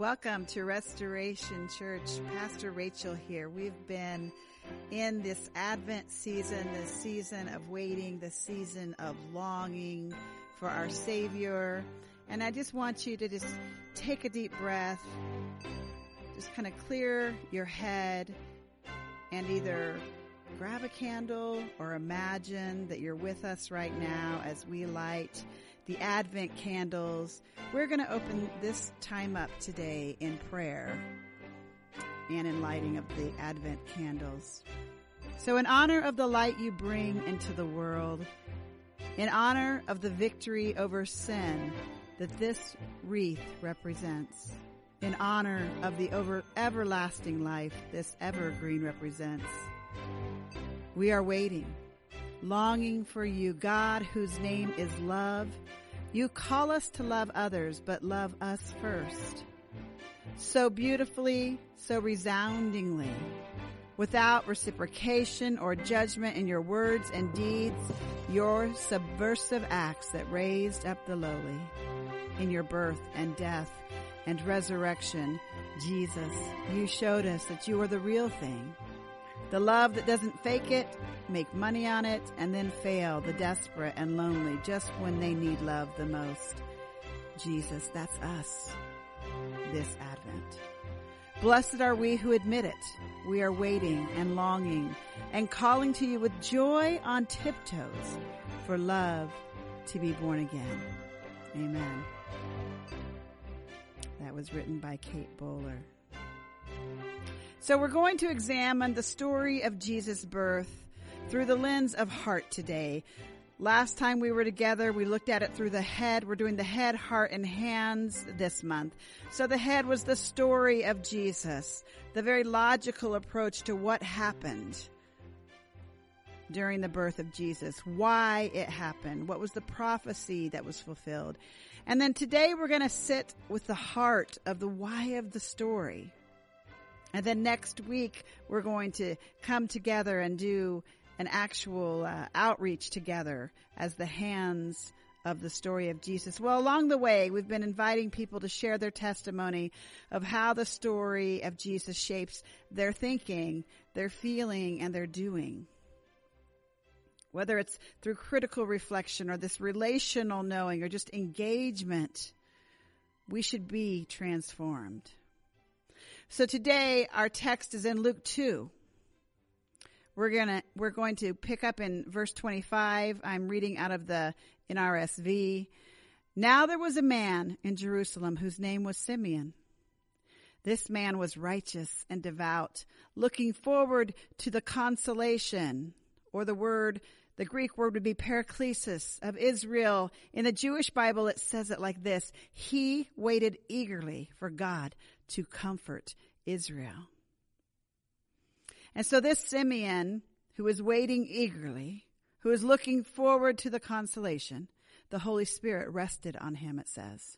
Welcome to Restoration Church. Pastor Rachel here. We've been in this Advent season, this season of waiting, the season of longing for our Savior. And I just want you to just take a deep breath, just kind of clear your head and either grab a candle or imagine that you're with us right now as we light the Advent candles. We're going to open this time up today in prayer and in lighting of the Advent candles. So in honor of the light you bring into the world, in honor of the victory over sin that this wreath represents, in honor of the over everlasting life this evergreen represents, we are waiting, longing for you, God, whose name is love. You call us to love others, but love us first. So beautifully, so resoundingly, without reciprocation or judgment in your words and deeds, your subversive acts that raised up the lowly in your birth and death and resurrection, Jesus, you showed us that you are the real thing the love that doesn't fake it, make money on it, and then fail the desperate and lonely just when they need love the most. Jesus, that's us this Advent. Blessed are we who admit it. We are waiting and longing and calling to you with joy on tiptoes for love to be born again. Amen. That was written by Kate Bowler. So we're going to examine the story of Jesus' birth through the lens of heart today. Last time we were together, we looked at it through the head. We're doing the head, heart, and hands this month. So the head was the story of Jesus, the very logical approach to what happened during the birth of Jesus, why it happened, what was the prophecy that was fulfilled. And then today we're going to sit with the heart of the why of the story. And then next week, we're going to come together and do an actual uh, outreach together as the hands of the story of Jesus. Well, along the way, we've been inviting people to share their testimony of how the story of Jesus shapes their thinking, their feeling, and their doing. Whether it's through critical reflection or this relational knowing or just engagement, we should be transformed. So today our text is in Luke 2. We're gonna, we're going to pick up in verse 25. I'm reading out of the NRSV. Now there was a man in Jerusalem whose name was Simeon. This man was righteous and devout, looking forward to the consolation, or the word, the Greek word would be paraklesis of Israel. In the Jewish Bible, it says it like this. He waited eagerly for God to comfort Israel. And so this Simeon, who is waiting eagerly, who is looking forward to the consolation, the Holy Spirit rested on him, it says.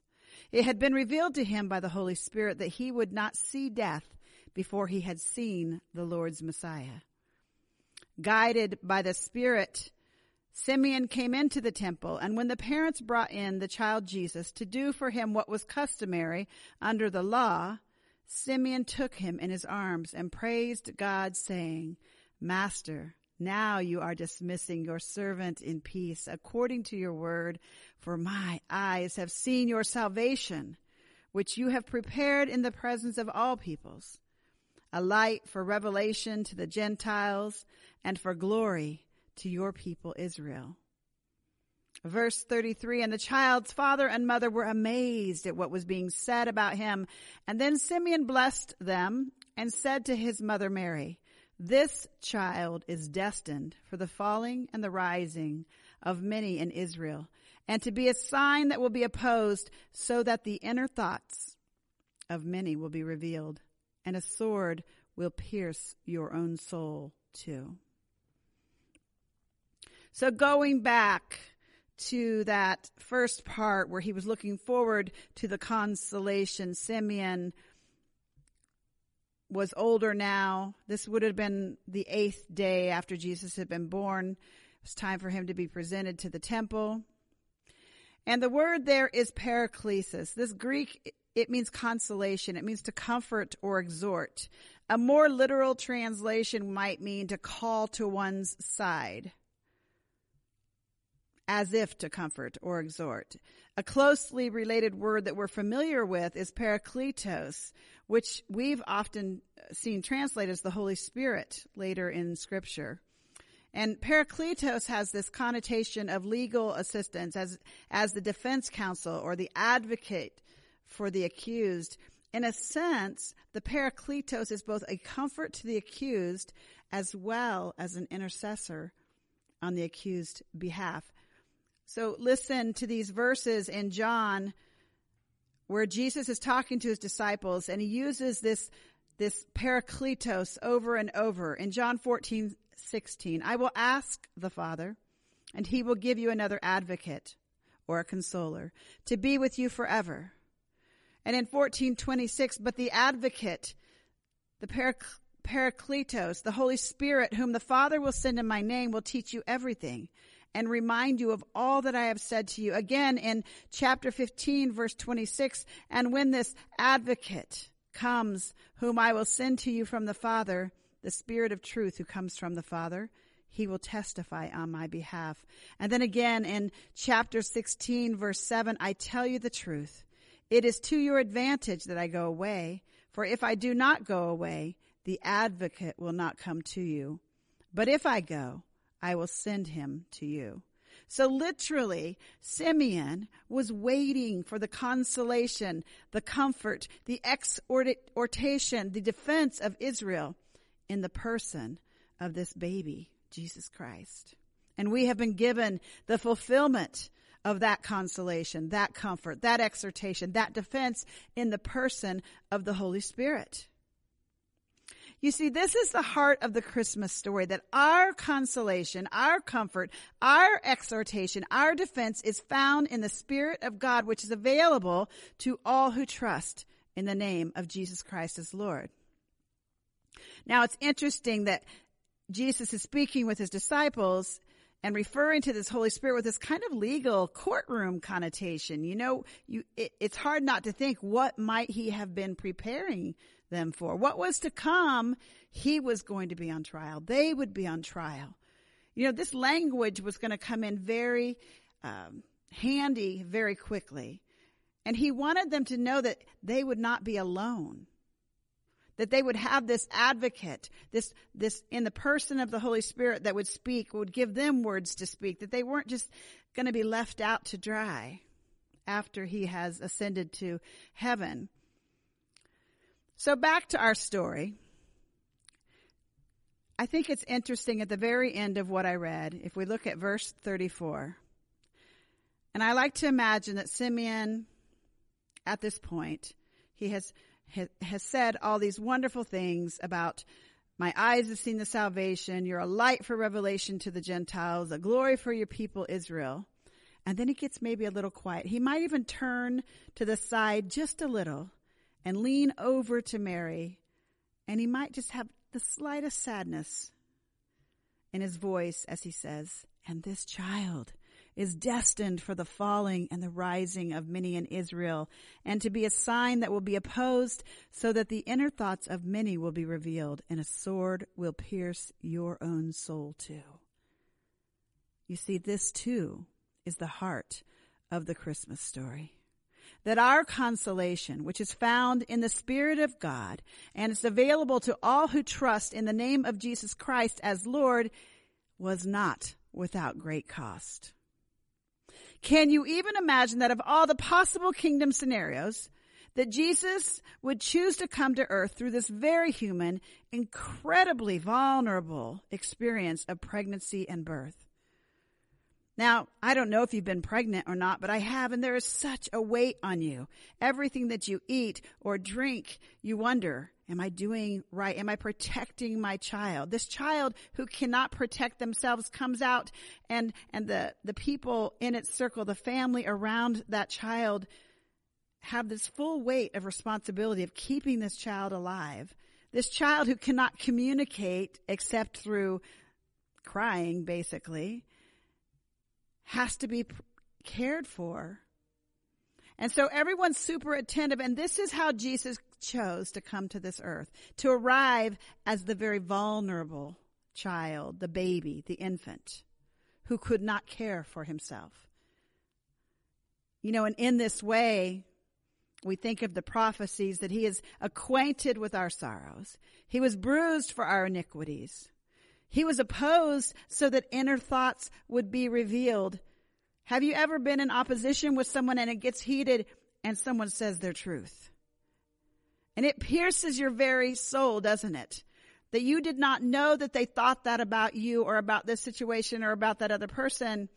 It had been revealed to him by the Holy Spirit that he would not see death before he had seen the Lord's Messiah. Guided by the Spirit, Simeon came into the temple, and when the parents brought in the child Jesus to do for him what was customary under the law, Simeon took him in his arms and praised God, saying, Master, now you are dismissing your servant in peace according to your word, for my eyes have seen your salvation, which you have prepared in the presence of all peoples, a light for revelation to the Gentiles and for glory to your people Israel. Verse 33, and the child's father and mother were amazed at what was being said about him. And then Simeon blessed them and said to his mother Mary, this child is destined for the falling and the rising of many in Israel and to be a sign that will be opposed so that the inner thoughts of many will be revealed and a sword will pierce your own soul too. So going back to that first part where he was looking forward to the consolation, Simeon was older now. This would have been the eighth day after Jesus had been born. It was time for him to be presented to the temple. And the word there is paraklesis. This Greek it means consolation. It means to comfort or exhort. A more literal translation might mean to call to one's side as if to comfort or exhort. A closely related word that we're familiar with is parakletos, which we've often seen translated as the Holy Spirit later in scripture. And parakletos has this connotation of legal assistance as, as the defense counsel or the advocate for the accused. In a sense, the parakletos is both a comfort to the accused as well as an intercessor on the accused behalf. So listen to these verses in John where Jesus is talking to his disciples and he uses this, this parakletos over and over in John 14, 16. I will ask the Father and he will give you another advocate or a consoler to be with you forever. And in 1426, but the advocate, the parakletos, the Holy Spirit, whom the Father will send in my name, will teach you everything and remind you of all that I have said to you. Again, in chapter 15, verse 26, and when this advocate comes, whom I will send to you from the Father, the Spirit of truth who comes from the Father, he will testify on my behalf. And then again in chapter 16, verse 7, I tell you the truth. It is to your advantage that I go away, for if I do not go away, the advocate will not come to you. But if I go, I will send him to you. So literally, Simeon was waiting for the consolation, the comfort, the exhortation, the defense of Israel in the person of this baby, Jesus Christ. And we have been given the fulfillment of that consolation, that comfort, that exhortation, that defense in the person of the Holy Spirit. You see, this is the heart of the Christmas story that our consolation, our comfort, our exhortation, our defense is found in the Spirit of God, which is available to all who trust in the name of Jesus Christ as Lord. Now it's interesting that Jesus is speaking with his disciples and referring to this Holy Spirit with this kind of legal courtroom connotation. You know, you, it, it's hard not to think what might he have been preparing them for. What was to come, he was going to be on trial. They would be on trial. You know, this language was going to come in very um, handy very quickly. And he wanted them to know that they would not be alone. That they would have this advocate, this, this in the person of the Holy Spirit that would speak, would give them words to speak, that they weren't just going to be left out to dry after he has ascended to heaven. So back to our story. I think it's interesting at the very end of what I read, if we look at verse 34. And I like to imagine that Simeon, at this point, he has, has said all these wonderful things about my eyes have seen the salvation. You're a light for revelation to the Gentiles, a glory for your people Israel. And then he gets maybe a little quiet. He might even turn to the side just a little and lean over to Mary, and he might just have the slightest sadness in his voice as he says, And this child is destined for the falling and the rising of many in Israel, and to be a sign that will be opposed, so that the inner thoughts of many will be revealed, and a sword will pierce your own soul too. You see, this too is the heart of the Christmas story that our consolation, which is found in the Spirit of God and is available to all who trust in the name of Jesus Christ as Lord, was not without great cost. Can you even imagine that of all the possible kingdom scenarios, that Jesus would choose to come to earth through this very human, incredibly vulnerable experience of pregnancy and birth? Now, I don't know if you've been pregnant or not, but I have, and there is such a weight on you. Everything that you eat or drink, you wonder, am I doing right? Am I protecting my child? This child who cannot protect themselves comes out and, and the, the people in its circle, the family around that child have this full weight of responsibility of keeping this child alive. This child who cannot communicate except through crying, basically has to be cared for. And so everyone's super attentive. And this is how Jesus chose to come to this earth, to arrive as the very vulnerable child, the baby, the infant, who could not care for himself. You know, and in this way, we think of the prophecies that he is acquainted with our sorrows. He was bruised for our iniquities. He was opposed so that inner thoughts would be revealed. Have you ever been in opposition with someone and it gets heated and someone says their truth? And it pierces your very soul, doesn't it? That you did not know that they thought that about you or about this situation or about that other person.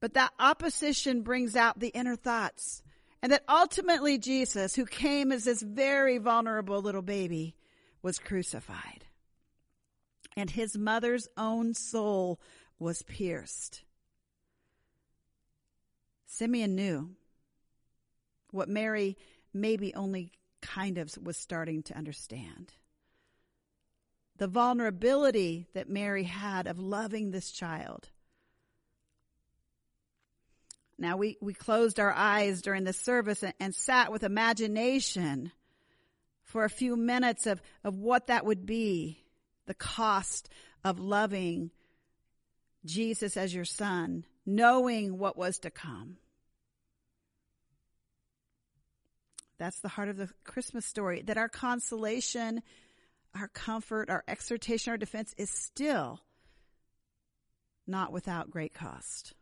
But that opposition brings out the inner thoughts. And that ultimately Jesus, who came as this very vulnerable little baby, was crucified. And his mother's own soul was pierced. Simeon knew what Mary maybe only kind of was starting to understand. The vulnerability that Mary had of loving this child. Now we, we closed our eyes during the service and, and sat with imagination for a few minutes of, of what that would be. The cost of loving Jesus as your son, knowing what was to come. That's the heart of the Christmas story, that our consolation, our comfort, our exhortation, our defense is still not without great cost.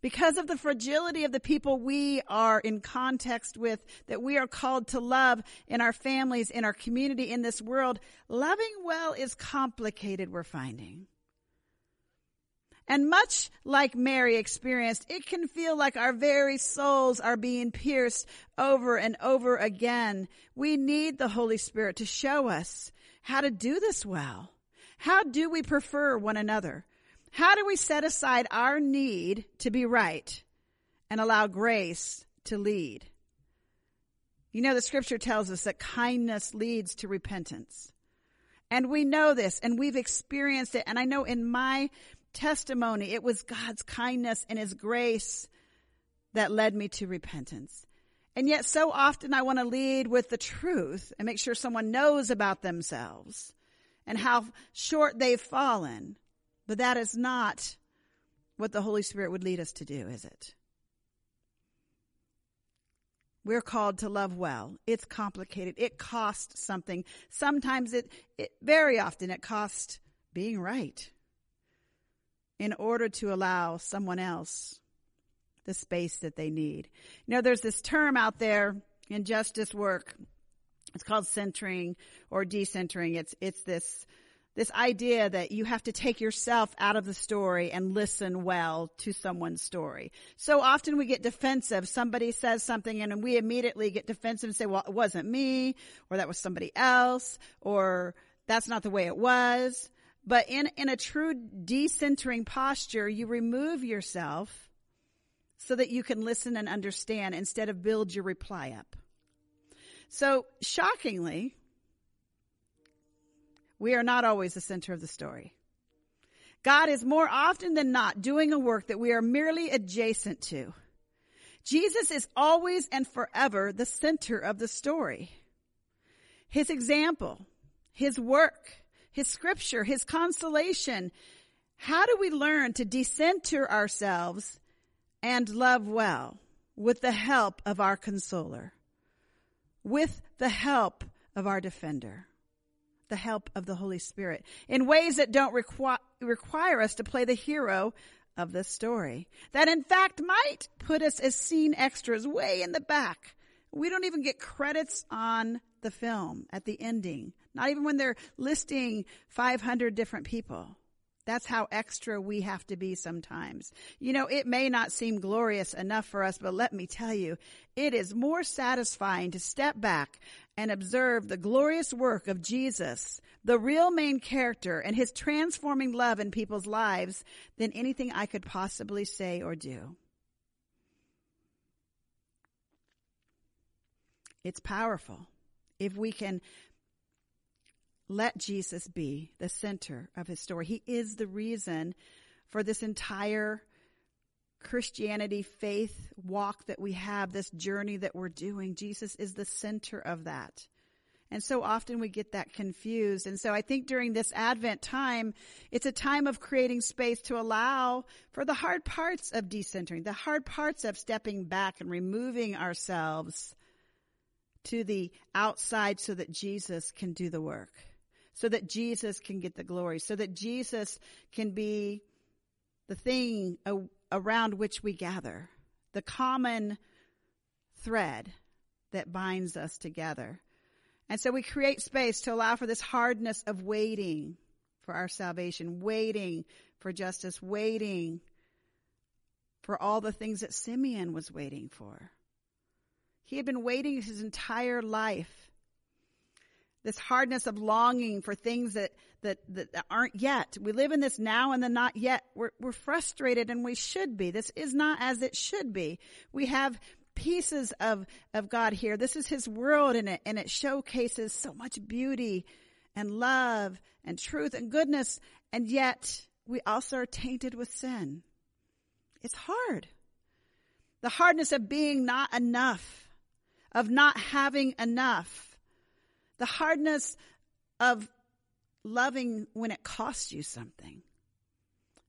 Because of the fragility of the people we are in context with, that we are called to love in our families, in our community, in this world, loving well is complicated, we're finding. And much like Mary experienced, it can feel like our very souls are being pierced over and over again. We need the Holy Spirit to show us how to do this well. How do we prefer one another? How do we set aside our need to be right and allow grace to lead? You know, the scripture tells us that kindness leads to repentance. And we know this and we've experienced it. And I know in my testimony. It was God's kindness and His grace that led me to repentance. And yet so often I want to lead with the truth and make sure someone knows about themselves and how short they've fallen. But that is not what the Holy Spirit would lead us to do, is it? We're called to love well. It's complicated. It costs something. Sometimes it, it very often it costs being right in order to allow someone else the space that they need. You know, there's this term out there in justice work. It's called centering or decentering. It's, it's this, this idea that you have to take yourself out of the story and listen well to someone's story. So often we get defensive. Somebody says something and we immediately get defensive and say, well, it wasn't me, or that was somebody else, or that's not the way it was. But in, in a true decentering posture, you remove yourself so that you can listen and understand instead of build your reply up. So shockingly, we are not always the center of the story. God is more often than not doing a work that we are merely adjacent to. Jesus is always and forever the center of the story. His example, His work, his scripture, his consolation. How do we learn to decenter ourselves and love well with the help of our consoler, with the help of our defender, the help of the Holy Spirit in ways that don't require, require us to play the hero of the story. That in fact might put us as scene extras way in the back. We don't even get credits on the film at the ending not even when they're listing 500 different people. That's how extra we have to be sometimes. You know, it may not seem glorious enough for us, but let me tell you, it is more satisfying to step back and observe the glorious work of Jesus, the real main character and his transforming love in people's lives than anything I could possibly say or do. It's powerful if we can let Jesus be the center of his story. He is the reason for this entire Christianity faith walk that we have, this journey that we're doing. Jesus is the center of that. And so often we get that confused. And so I think during this Advent time, it's a time of creating space to allow for the hard parts of decentering, the hard parts of stepping back and removing ourselves to the outside so that Jesus can do the work, so that Jesus can get the glory, so that Jesus can be the thing around which we gather, the common thread that binds us together. And so we create space to allow for this hardness of waiting for our salvation, waiting for justice, waiting for all the things that Simeon was waiting for. He had been waiting his entire life. This hardness of longing for things that, that, that aren't yet. We live in this now and the not yet. We're, we're frustrated and we should be. This is not as it should be. We have pieces of, of God here. This is His world and it, and it showcases so much beauty and love and truth and goodness. And yet we also are tainted with sin. It's hard. The hardness of being not enough, of not having enough. The hardness of loving when it costs you something.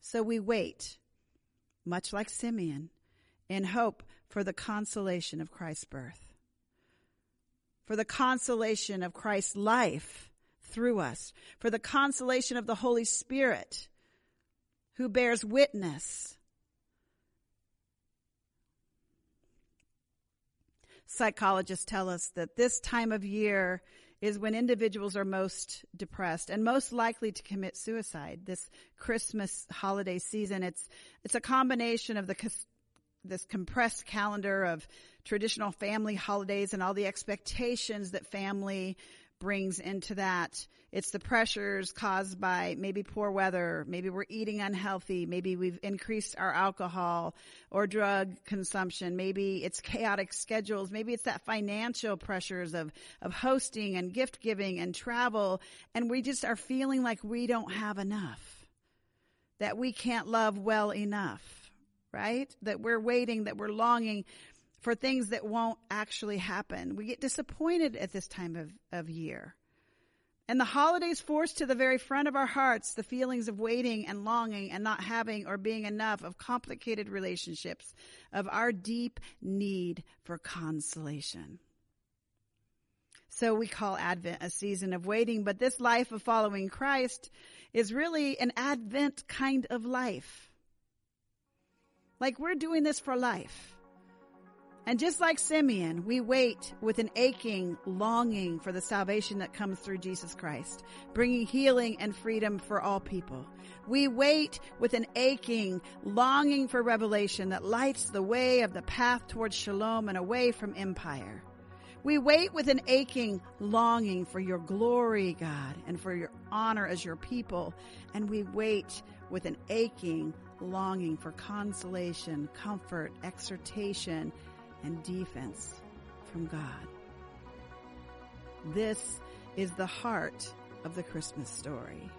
So we wait, much like Simeon, in hope for the consolation of Christ's birth, for the consolation of Christ's life through us, for the consolation of the Holy Spirit who bears witness. Psychologists tell us that this time of year is when individuals are most depressed and most likely to commit suicide. This Christmas holiday season, it's, it's a combination of the this compressed calendar of traditional family holidays and all the expectations that family brings into that. It's the pressures caused by maybe poor weather, maybe we're eating unhealthy, maybe we've increased our alcohol or drug consumption, maybe it's chaotic schedules, maybe it's that financial pressures of, of hosting and gift giving and travel, and we just are feeling like we don't have enough, that we can't love well enough right? That we're waiting, that we're longing for things that won't actually happen. We get disappointed at this time of, of year. And the holidays force to the very front of our hearts the feelings of waiting and longing and not having or being enough of complicated relationships, of our deep need for consolation. So we call Advent a season of waiting, but this life of following Christ is really an Advent kind of life. Like we're doing this for life. And just like Simeon, we wait with an aching longing for the salvation that comes through Jesus Christ, bringing healing and freedom for all people. We wait with an aching longing for revelation that lights the way of the path towards shalom and away from empire. We wait with an aching longing for your glory, God, and for your honor as your people. And we wait with an aching longing for consolation, comfort, exhortation, and defense from God. This is the heart of the Christmas story.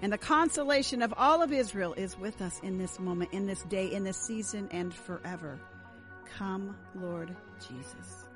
And the consolation of all of Israel is with us in this moment, in this day, in this season, and forever. Come, Lord Jesus.